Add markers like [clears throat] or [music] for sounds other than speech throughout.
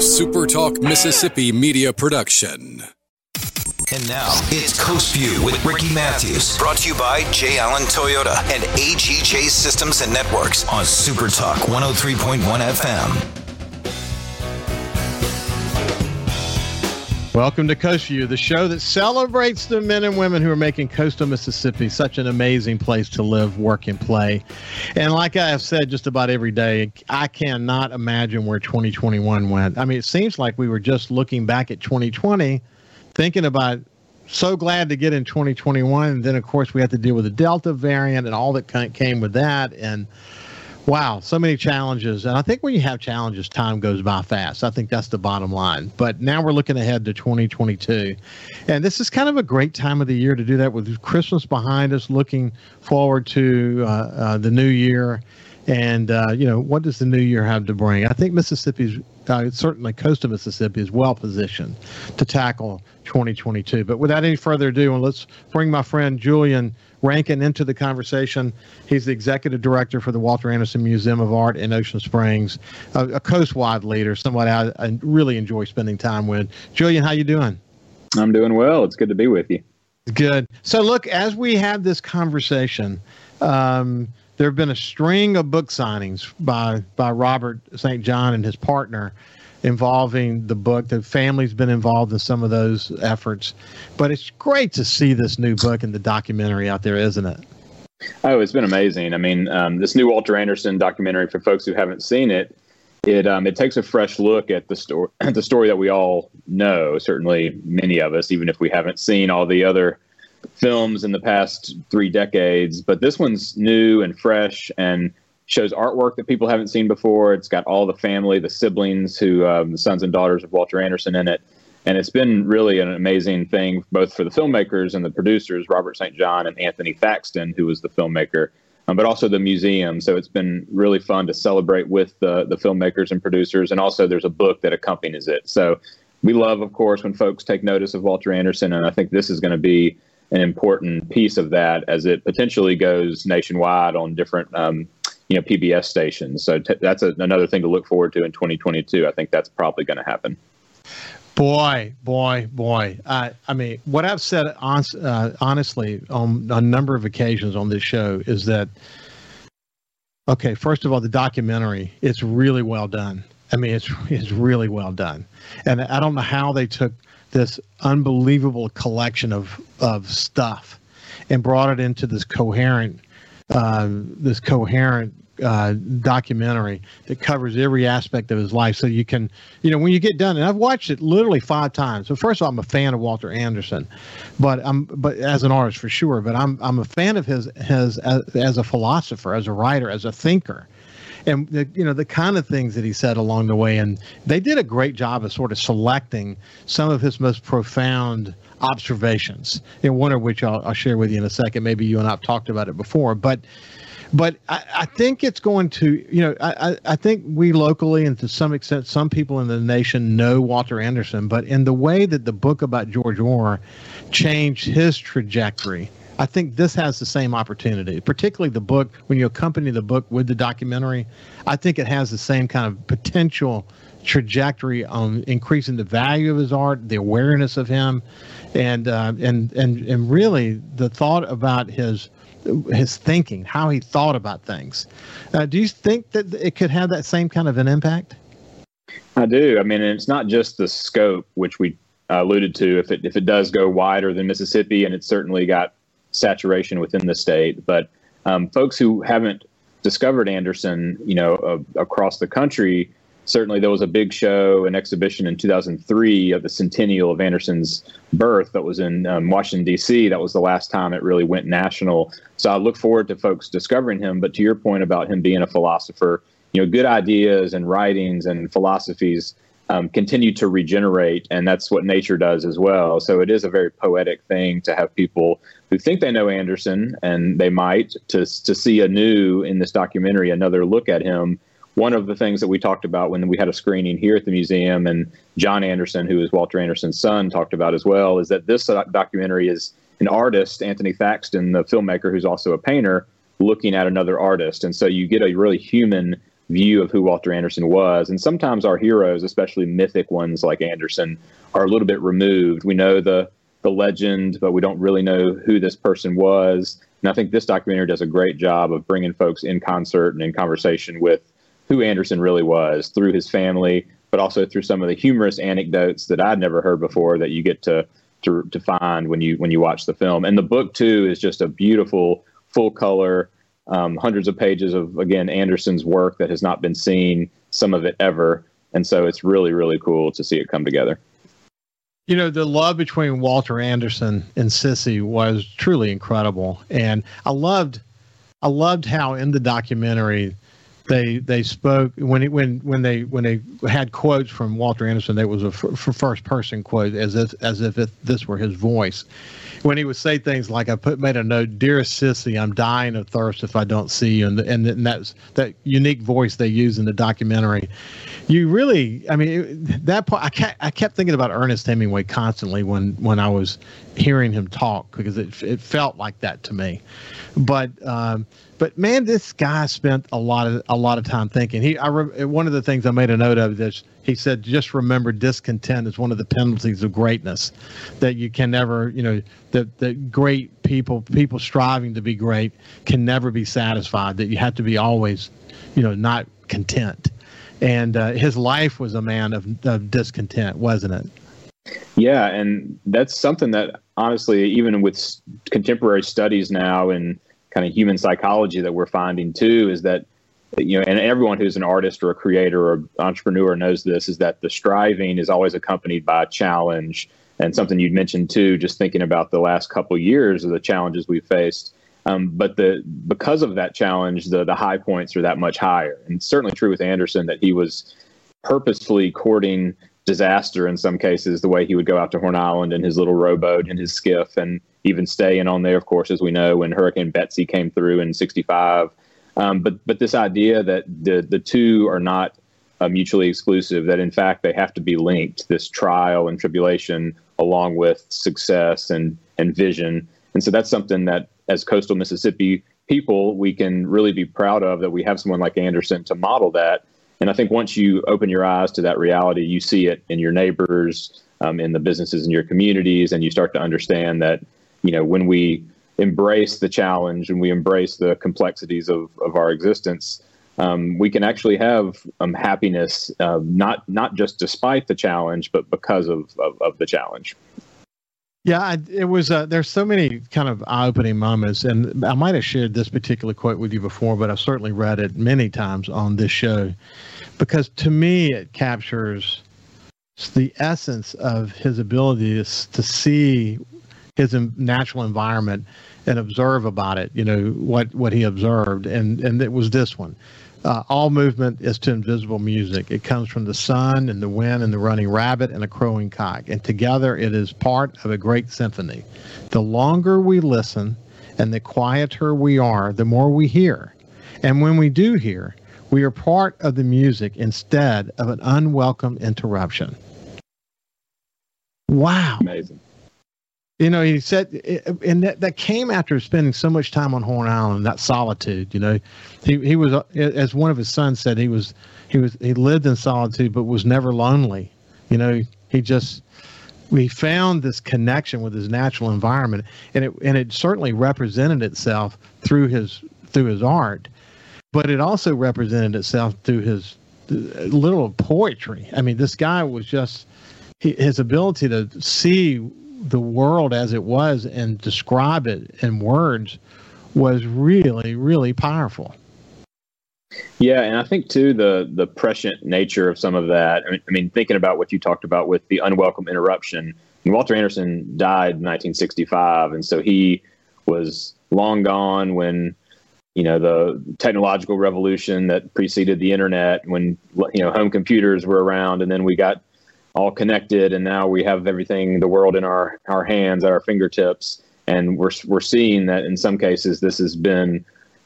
a Super Talk Mississippi media production. And now it's Coast View with Ricky Matthews. Brought to you by J. Allen Toyota and AGJ Systems and Networks on Super Talk 103.1 FM. Welcome to Coast View, the show that celebrates the men and women who are making coastal Mississippi such an amazing place to live, work, and play. And like I have said just about every day, I cannot imagine where 2021 went. I mean, it seems like we were just looking back at 2020, thinking about so glad to get in 2021. And then, of course, we had to deal with the Delta variant and all that came with that. And Wow, so many challenges. And I think when you have challenges, time goes by fast. I think that's the bottom line. But now we're looking ahead to 2022. And this is kind of a great time of the year to do that with Christmas behind us, looking forward to uh, uh, the new year. And, uh, you know, what does the new year have to bring? I think Mississippi's, uh, certainly coast of Mississippi, is well positioned to tackle 2022. But without any further ado, let's bring my friend Julian Rankin into the conversation. He's the executive director for the Walter Anderson Museum of Art in Ocean Springs, a, a coast-wide leader, someone I, I, really enjoy spending time with. Julian, how you doing? I'm doing well. It's good to be with you. Good. So, look, as we have this conversation, um, there have been a string of book signings by by Robert St. John and his partner involving the book. The family's been involved in some of those efforts, but it's great to see this new book and the documentary out there, isn't it? Oh, it's been amazing. I mean, um, this new Walter Anderson documentary for folks who haven't seen it, it um, it takes a fresh look at the story, [clears throat] the story that we all know. Certainly, many of us, even if we haven't seen all the other films in the past three decades. But this one's new and fresh, and shows artwork that people haven't seen before. It's got all the family, the siblings, who um, the sons and daughters of Walter Anderson in it, and it's been really an amazing thing both for the filmmakers and the producers, Robert St. John and Anthony Thaxton, who was the filmmaker, um, but also the museum. So it's been really fun to celebrate with the the filmmakers and producers, and also there's a book that accompanies it. So we love, of course, when folks take notice of Walter Anderson, and I think this is going to be an important piece of that as it potentially goes nationwide on different um, you know PBS stations. So t- that's a, another thing to look forward to in 2022. I think that's probably going to happen. Boy, boy, boy. Uh, I mean, what I've said on, uh, honestly on a number of occasions on this show is that, okay, first of all, the documentary, it's really well done. I mean, it's, it's really well done. And I don't know how they took this unbelievable collection of, of stuff and brought it into this coherent uh, this coherent uh, documentary that covers every aspect of his life. So you can, you know, when you get done, and I've watched it literally five times. So first of all, I'm a fan of Walter Anderson, but I'm, but as an artist for sure. But I'm, I'm a fan of his, his as, as a philosopher, as a writer, as a thinker and the, you know the kind of things that he said along the way and they did a great job of sort of selecting some of his most profound observations and one of which I'll, I'll share with you in a second. Maybe you and i've talked about it before but but I, I, think it's going to, you know, I, I think we locally and to some extent, some people in the nation know Walter Anderson, but in the way that the book about George Ohr changed his trajectory, I think this has the same opportunity, particularly the book, when you accompany the book with the documentary, I think it has the same kind of potential trajectory on increasing the value of his art, the awareness of him, and uh, and and and really the thought about his his thinking, how he thought about things. Uh, do you think that it could have that same kind of an impact? I do. I mean, it's not just the scope, which we uh, alluded to. If it if it does go wider than Mississippi, and it's certainly got saturation within the state, but um, folks who haven't discovered Anderson, you know, uh, across the country certainly there was a big show, an exhibition in 2003 of the centennial of Anderson's birth that was in um, Washington, D.C. That was the last time it really went national. So I look forward to folks discovering him. But to your point about him being a philosopher, you know, good ideas and writings and philosophies um, continue to regenerate, and that's what nature does as well. So it is a very poetic thing to have people who think they know Anderson, and they might, to to see anew in this documentary another look at him one of the things that we talked about when we had a screening here at the museum, and John Anderson, who is Walter Anderson's son, talked about as well, is that this documentary is an artist, Anthony Thaxton, the filmmaker, who's also a painter, looking at another artist. And so you get a really human view of who Walter Anderson was. And sometimes our heroes, especially mythic ones like Anderson, are a little bit removed. We know the the legend, but we don't really know who this person was. And I think this documentary does a great job of bringing folks in concert and in conversation with who Anderson really was through his family, but also through some of the humorous anecdotes that I'd never heard before that you get to to, to find when you when you watch the film. And the book too is just a beautiful full color um, hundreds of pages of again Anderson's work that has not been seen, some of it ever, and so it's really really cool to see it come together. You know, the love between Walter Anderson and Sissy was truly incredible, and I loved, I loved how in the documentary they they spoke when it, when when they when they had quotes from Walter Anderson. That was a first person quote, as if as if it, this were his voice. When he would say things like, "I put made a note, dearest sissy, I'm dying of thirst if I don't see you," and and, and that's that unique voice they use in the documentary. You really, I mean, that part. I kept, I kept thinking about Ernest Hemingway constantly when when I was hearing him talk because it it felt like that to me. But um, but man, this guy spent a lot of a lot of time thinking. He, I re, one of the things I made a note of is he said, just remember, discontent is one of the penalties of greatness. That you can never, you know, that that great people, people striving to be great, can never be satisfied. That you have to be always, you know, not content. And uh, his life was a man of, of discontent, wasn't it? Yeah, and that's something that honestly, even with contemporary studies now and kind of human psychology that we're finding too is that you know and everyone who's an artist or a creator or entrepreneur knows this is that the striving is always accompanied by a challenge. And something you'd mentioned too just thinking about the last couple years of the challenges we've faced. Um, but the because of that challenge the the high points are that much higher. And certainly true with anderson that he was purposefully courting disaster in some cases the way he would go out to horn island in his little rowboat and his skiff and even staying on there, of course, as we know, when Hurricane Betsy came through in '65. Um, but but this idea that the the two are not uh, mutually exclusive, that in fact they have to be linked. This trial and tribulation, along with success and and vision, and so that's something that as coastal Mississippi people we can really be proud of that we have someone like Anderson to model that. And I think once you open your eyes to that reality, you see it in your neighbors, um, in the businesses in your communities, and you start to understand that you know, when we embrace the challenge and we embrace the complexities of, of our existence, um, we can actually have um, happiness, uh, not not just despite the challenge, but because of, of, of the challenge. Yeah, I, it was. Uh, there's so many kind of eye-opening moments, and I might have shared this particular quote with you before, but I've certainly read it many times on this show, because to me it captures the essence of his ability to, to see his natural environment and observe about it. You know what what he observed, and and it was this one. Uh, all movement is to invisible music. It comes from the sun and the wind and the running rabbit and a crowing cock, and together it is part of a great symphony. The longer we listen, and the quieter we are, the more we hear. And when we do hear, we are part of the music instead of an unwelcome interruption. Wow. Amazing. You know, he said, and that, that came after spending so much time on Horn Island, that solitude. You know, he he was, uh, as one of his sons said, he was he was he lived in solitude, but was never lonely. You know, he just we found this connection with his natural environment, and it and it certainly represented itself through his through his art, but it also represented itself through his uh, little poetry. I mean, this guy was just his ability to see the world as it was and describe it in words was really really powerful. Yeah and i think too the the prescient nature of some of that i mean, I mean thinking about what you talked about with the unwelcome interruption walter anderson died in 1965 and so he was long gone when you know the technological revolution that preceded the internet when you know home computers were around and then we got all connected, and now we have everything, the world in our our hands, at our fingertips, and we're we're seeing that in some cases this has been,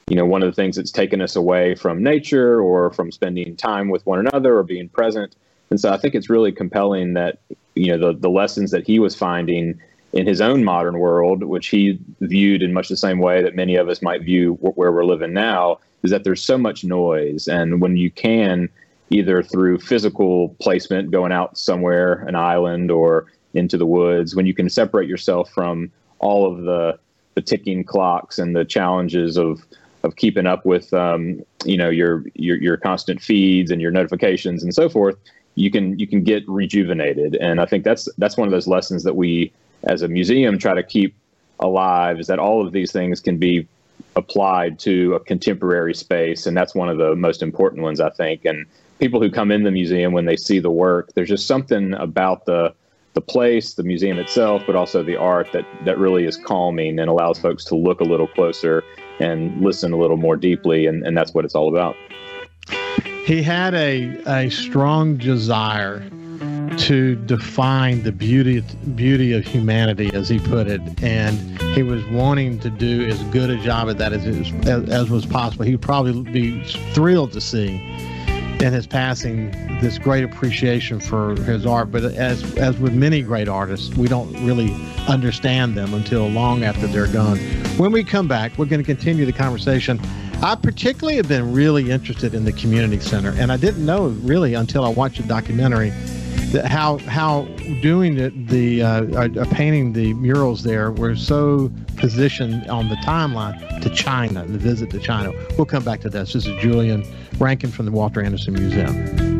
you know, one of the things that's taken us away from nature or from spending time with one another or being present. And so I think it's really compelling that you know the the lessons that he was finding in his own modern world, which he viewed in much the same way that many of us might view where we're living now, is that there's so much noise, and when you can either through physical placement, going out somewhere, an island, or into the woods, when you can separate yourself from all of the the ticking clocks and the challenges of of keeping up with um, you know your, your your constant feeds and your notifications and so forth, you can you can get rejuvenated. And I think that's that's one of those lessons that we as a museum try to keep alive is that all of these things can be applied to a contemporary space, and that's one of the most important ones I think. And people who come in the museum when they see the work, there's just something about the the place, the museum itself, but also the art that that really is calming and allows folks to look a little closer and listen a little more deeply, and, and that's what it's all about. He had a a strong desire to define the beauty beauty of humanity, as he put it, and he was wanting to do as good a job at that as as, as was possible. He would probably be thrilled to see in his passing this great appreciation for his art. But as as with many great artists, we don't really understand them until long after they're gone. When we come back, we're going to continue the conversation. I particularly have been really interested in the community center, and I didn't know really until I watched the documentary that how how doing the, the uh, uh, painting the murals there were so positioned on the timeline to China, the visit to China. We'll come back to this. This is Julian Rankin from the Walter Anderson Museum.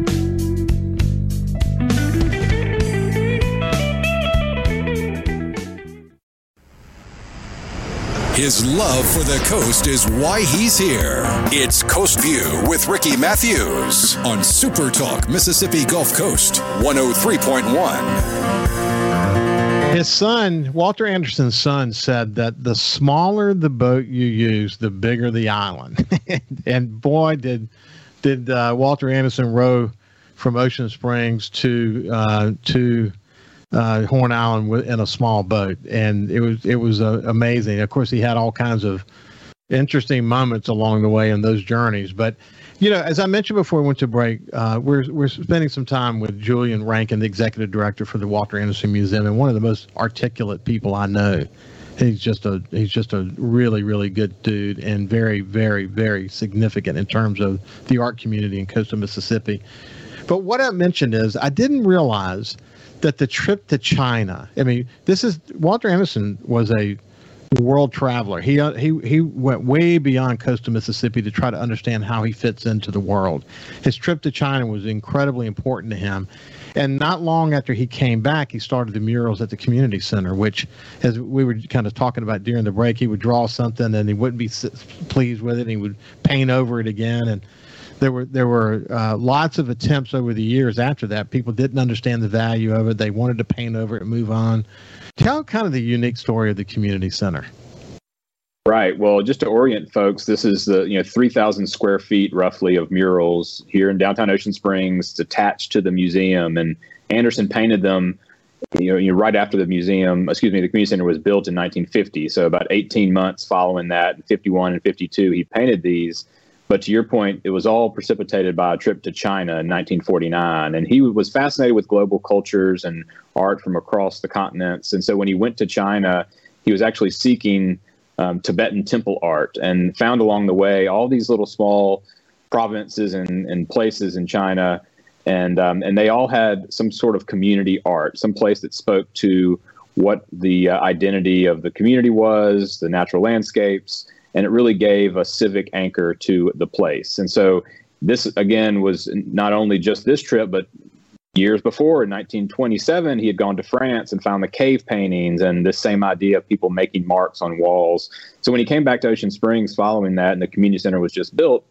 His love for the coast is why he's here. It's Coast View with Ricky Matthews on Super Talk Mississippi Gulf Coast 103.1. His son, Walter Anderson's son, said that the smaller the boat you use, the bigger the island. [laughs] and boy, did did uh, Walter Anderson row from Ocean Springs to uh, to uh, Horn Island in a small boat, and it was it was uh, amazing. Of course, he had all kinds of interesting moments along the way in those journeys. But you know, as I mentioned before we went to break, uh, we're we're spending some time with Julian Rankin, the executive director for the Walter Anderson Museum, and one of the most articulate people I know. He's just a he's just a really really good dude and very very very significant in terms of the art community in coastal Mississippi. But what I mentioned is I didn't realize that the trip to China. I mean, this is Walter Anderson was a world traveler. He uh, he he went way beyond coastal Mississippi to try to understand how he fits into the world. His trip to China was incredibly important to him. And not long after he came back, he started the murals at the community center, which, as we were kind of talking about during the break, he would draw something and he wouldn't be pleased with it. And he would paint over it again. And there were there were uh, lots of attempts over the years after that. People didn't understand the value of it. They wanted to paint over it and move on. Tell kind of the unique story of the community center. Right. Well, just to orient folks, this is the you know 3,000 square feet roughly of murals here in downtown Ocean Springs. It's attached to the museum, and Anderson painted them. You know, you know, right after the museum, excuse me, the community center was built in 1950. So about 18 months following that, 51 and 52, he painted these but to your point, it was all precipitated by a trip to China in 1949. And he was fascinated with global cultures and art from across the continents. And so when he went to China, he was actually seeking um, Tibetan temple art and found along the way all these little small provinces and, and places in China. And, um, and they all had some sort of community art, some place that spoke to what the uh, identity of the community was, the natural landscapes and it really gave a civic anchor to the place. And so this again was not only just this trip, but years before in 1927 he had gone to france and found the cave paintings and this same idea of people making marks on walls so when he came back to ocean springs following that and the community center was just built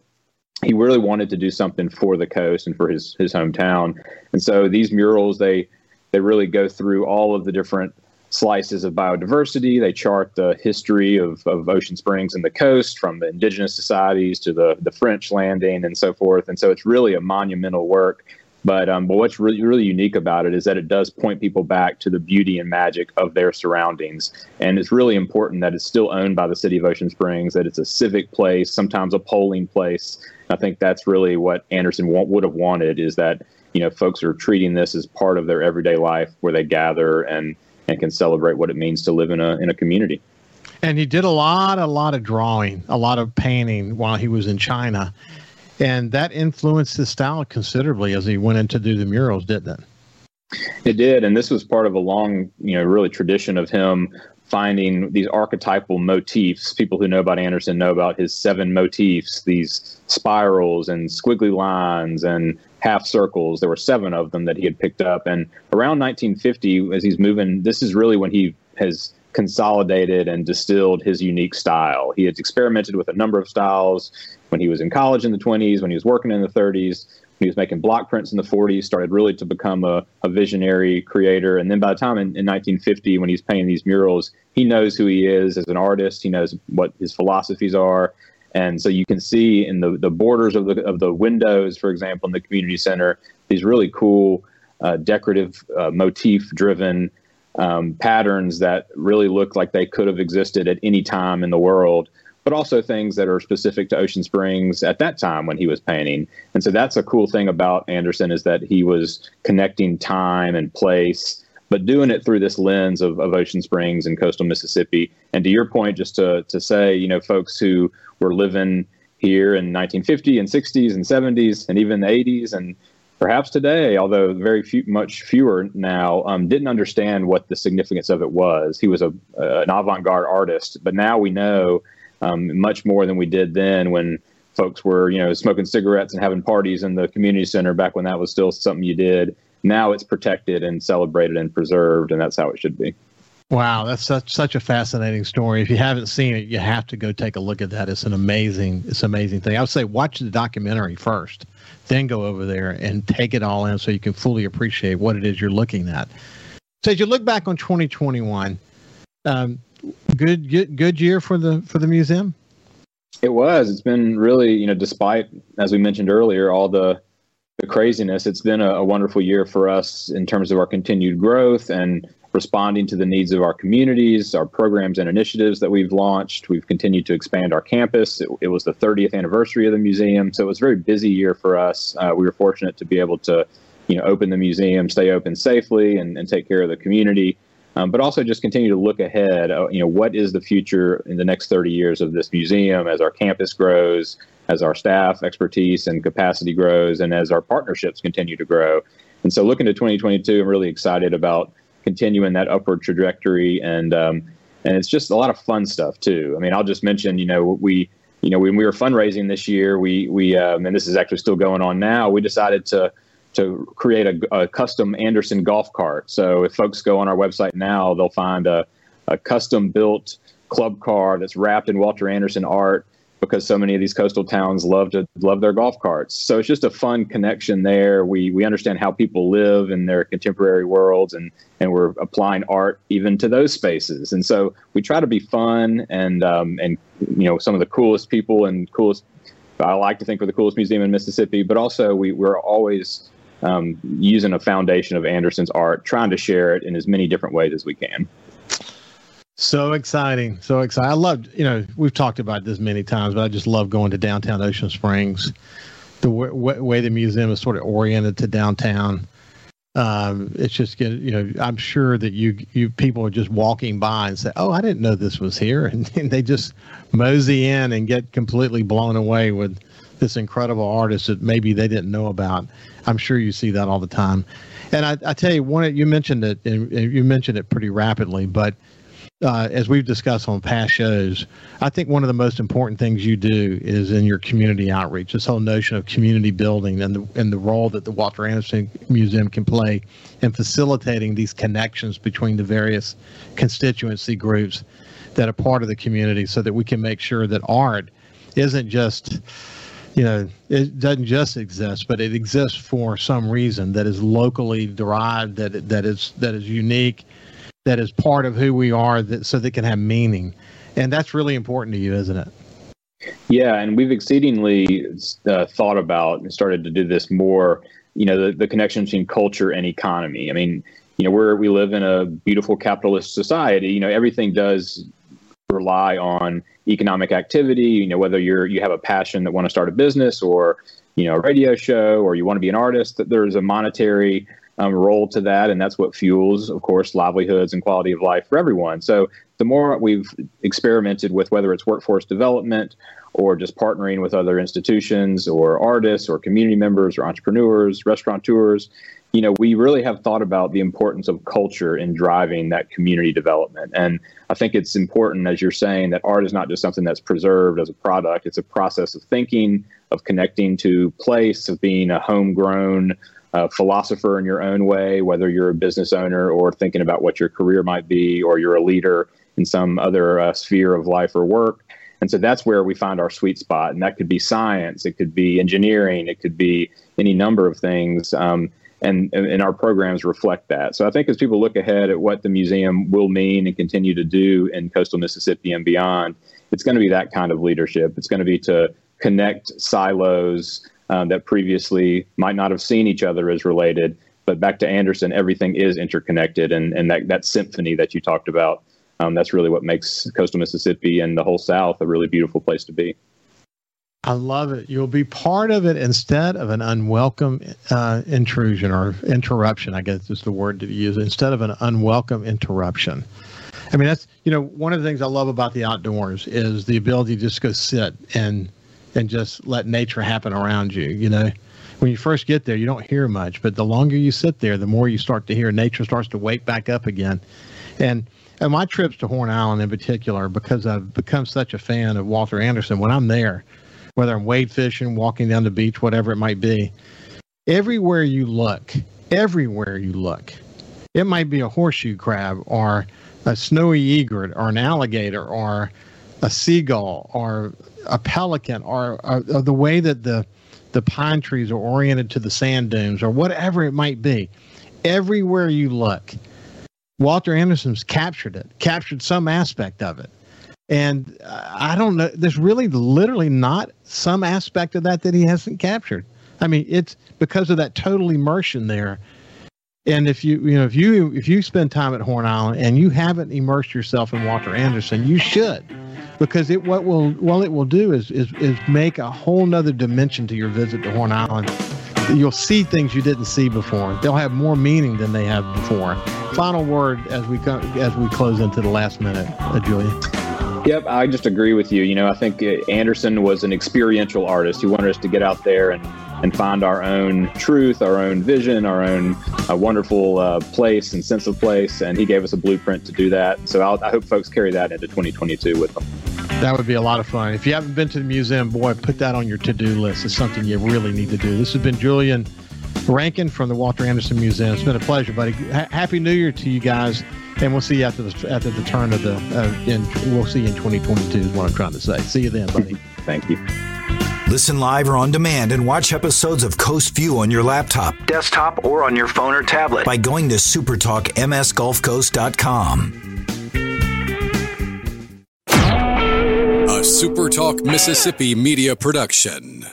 he really wanted to do something for the coast and for his his hometown and so these murals they they really go through all of the different slices of biodiversity. They chart the history of, of Ocean Springs and the coast from the indigenous societies to the, the French landing and so forth. And so it's really a monumental work. But, um, but what's really, really unique about it is that it does point people back to the beauty and magic of their surroundings. And it's really important that it's still owned by the city of Ocean Springs, that it's a civic place, sometimes a polling place. I think that's really what Anderson would have wanted is that, you know, folks are treating this as part of their everyday life where they gather and and can celebrate what it means to live in a in a community. And he did a lot, a lot of drawing, a lot of painting while he was in China. And that influenced his style considerably as he went in to do the murals, didn't it? It did, and this was part of a long, you know, really tradition of him finding these archetypal motifs. People who know about Anderson know about his seven motifs, these spirals and squiggly lines and half circles. There were seven of them that he had picked up. And around 1950, as he's moving, this is really when he has consolidated and distilled his unique style. He had experimented with a number of styles when he was in college in the 20s, when he was working in the 30s. He was making block prints in the 40s, started really to become a, a visionary creator. And then by the time in, in 1950, when he's painting these murals, he knows who he is as an artist. He knows what his philosophies are. And so you can see in the, the borders of the, of the windows, for example, in the community center, these really cool, uh, decorative, uh, motif driven um, patterns that really look like they could have existed at any time in the world but also things that are specific to Ocean Springs at that time when he was painting. And so that's a cool thing about Anderson is that he was connecting time and place, but doing it through this lens of, of Ocean Springs and coastal Mississippi. And to your point, just to, to say, you know, folks who were living here in 1950 and 60s and 70s and even the 80s and perhaps today, although very few, much fewer now, um, didn't understand what the significance of it was. He was a, uh, an avant-garde artist, but now we know um, much more than we did then when folks were, you know, smoking cigarettes and having parties in the community center back when that was still something you did. Now it's protected and celebrated and preserved, and that's how it should be. Wow, that's such such a fascinating story. If you haven't seen it, you have to go take a look at that. It's an amazing, it's an amazing thing. I would say watch the documentary first, then go over there and take it all in so you can fully appreciate what it is you're looking at. So as you look back on 2021, um, good, good good year for the for the museum. It was. It's been really, you know, despite as we mentioned earlier, all the the craziness. It's been a, a wonderful year for us in terms of our continued growth and responding to the needs of our communities, our programs and initiatives that we've launched. We've continued to expand our campus. It, it was the 30th anniversary of the museum, so it was a very busy year for us. Uh, we were fortunate to be able to, you know, open the museum, stay open safely, and, and take care of the community um, but also just continue to look ahead. Uh, you know, what is the future in the next 30 years of this museum as our campus grows, as our staff expertise and capacity grows, and as our partnerships continue to grow. And so, looking to 2022, I'm really excited about continuing that upward trajectory, and um, and it's just a lot of fun stuff too. I mean, I'll just mention, you know, we. You know, when we were fundraising this year, we we um, and this is actually still going on now. We decided to to create a, a, custom Anderson golf cart. So if folks go on our website now, they'll find a, a custom built club car that's wrapped in Walter Anderson art because so many of these coastal towns love to love their golf carts. So it's just a fun connection there. We we understand how people live in their contemporary worlds and and we're applying art even to those spaces. And so we try to be fun and um, and you know some of the coolest people and coolest I like to think we're the coolest museum in Mississippi, but also we, we're always um, using a foundation of Anderson's art, trying to share it in as many different ways as we can. So exciting. So exciting. I love, you know, we've talked about this many times, but I just love going to downtown Ocean Springs. The w- w- way the museum is sort of oriented to downtown. Um, it's just, you know, I'm sure that you, you people are just walking by and say, "Oh, I didn't know this was here," and, [laughs] and they just mosey in and get completely blown away with this incredible artist that maybe they didn't know about. I'm sure you see that all the time. And I, I tell you, one you mentioned it, and you mentioned it pretty rapidly, but uh, as we've discussed on past shows, I think one of the most important things you do is in your community outreach. This whole notion of community building and the and the role that the Walter Anderson Museum can play in facilitating these connections between the various constituency groups that are part of the community, so that we can make sure that art isn't just you know, it doesn't just exist, but it exists for some reason that is locally derived, that that is that is unique, that is part of who we are, that so that can have meaning, and that's really important to you, isn't it? Yeah, and we've exceedingly uh, thought about and started to do this more. You know, the, the connection between culture and economy. I mean, you know, we're we live in a beautiful capitalist society. You know, everything does rely on economic activity. You know, whether you're you have a passion that want to start a business or you know a radio show or you want to be an artist, that there's a monetary um, role to that, and that's what fuels, of course, livelihoods and quality of life for everyone. So the more we've experimented with whether it's workforce development or just partnering with other institutions or artists or community members or entrepreneurs, restaurateurs, you know, we really have thought about the importance of culture in driving that community development. And I think it's important, as you're saying, that art is not just something that's preserved as a product, it's a process of thinking, of connecting to place, of being a homegrown uh, philosopher in your own way, whether you're a business owner or thinking about what your career might be, or you're a leader in some other uh, sphere of life or work. And so that's where we find our sweet spot. And that could be science, it could be engineering, it could be any number of things. Um, and, and our programs reflect that. So I think as people look ahead at what the museum will mean and continue to do in coastal Mississippi and beyond, it's going to be that kind of leadership. It's going to be to connect silos um, that previously might not have seen each other as related. But back to Anderson, everything is interconnected, and, and that, that symphony that you talked about, um, that's really what makes coastal Mississippi and the whole South a really beautiful place to be. I love it. You'll be part of it instead of an unwelcome uh, intrusion or interruption. I guess is the word to use. Instead of an unwelcome interruption. I mean, that's you know one of the things I love about the outdoors is the ability to just go sit and and just let nature happen around you. You know, when you first get there, you don't hear much, but the longer you sit there, the more you start to hear. Nature starts to wake back up again, and and my trips to Horn Island in particular, because I've become such a fan of Walter Anderson. When I'm there whether I'm wade fishing, walking down the beach, whatever it might be. Everywhere you look, everywhere you look, it might be a horseshoe crab or a snowy egret or an alligator or a seagull or a pelican or, or, or the way that the the pine trees are oriented to the sand dunes or whatever it might be. Everywhere you look, Walter Anderson's captured it, captured some aspect of it. And I don't know. There's really literally not some aspect of that that he hasn't captured. I mean, it's because of that total immersion there. And if you you know if you if you spend time at Horn Island and you haven't immersed yourself in Walter Anderson, you should, because it what will well it will do is is is make a whole nother dimension to your visit to Horn Island. You'll see things you didn't see before. They'll have more meaning than they have before. Final word as we go, as we close into the last minute, uh, Julia. Yep, I just agree with you. You know, I think uh, Anderson was an experiential artist. He wanted us to get out there and, and find our own truth, our own vision, our own uh, wonderful uh, place and sense of place. And he gave us a blueprint to do that. So I'll, I hope folks carry that into 2022 with them. That would be a lot of fun. If you haven't been to the museum, boy, put that on your to do list. It's something you really need to do. This has been Julian Rankin from the Walter Anderson Museum. It's been a pleasure, buddy. H- Happy New Year to you guys and we'll see you after the after the turn of the uh, in we'll see you in 2022 is what I'm trying to say. See you then, buddy. [laughs] Thank you. Listen live or on demand and watch episodes of Coast View on your laptop, desktop, or on your phone or tablet by going to supertalkmsgulfcoast.com. A SuperTalk Mississippi media production.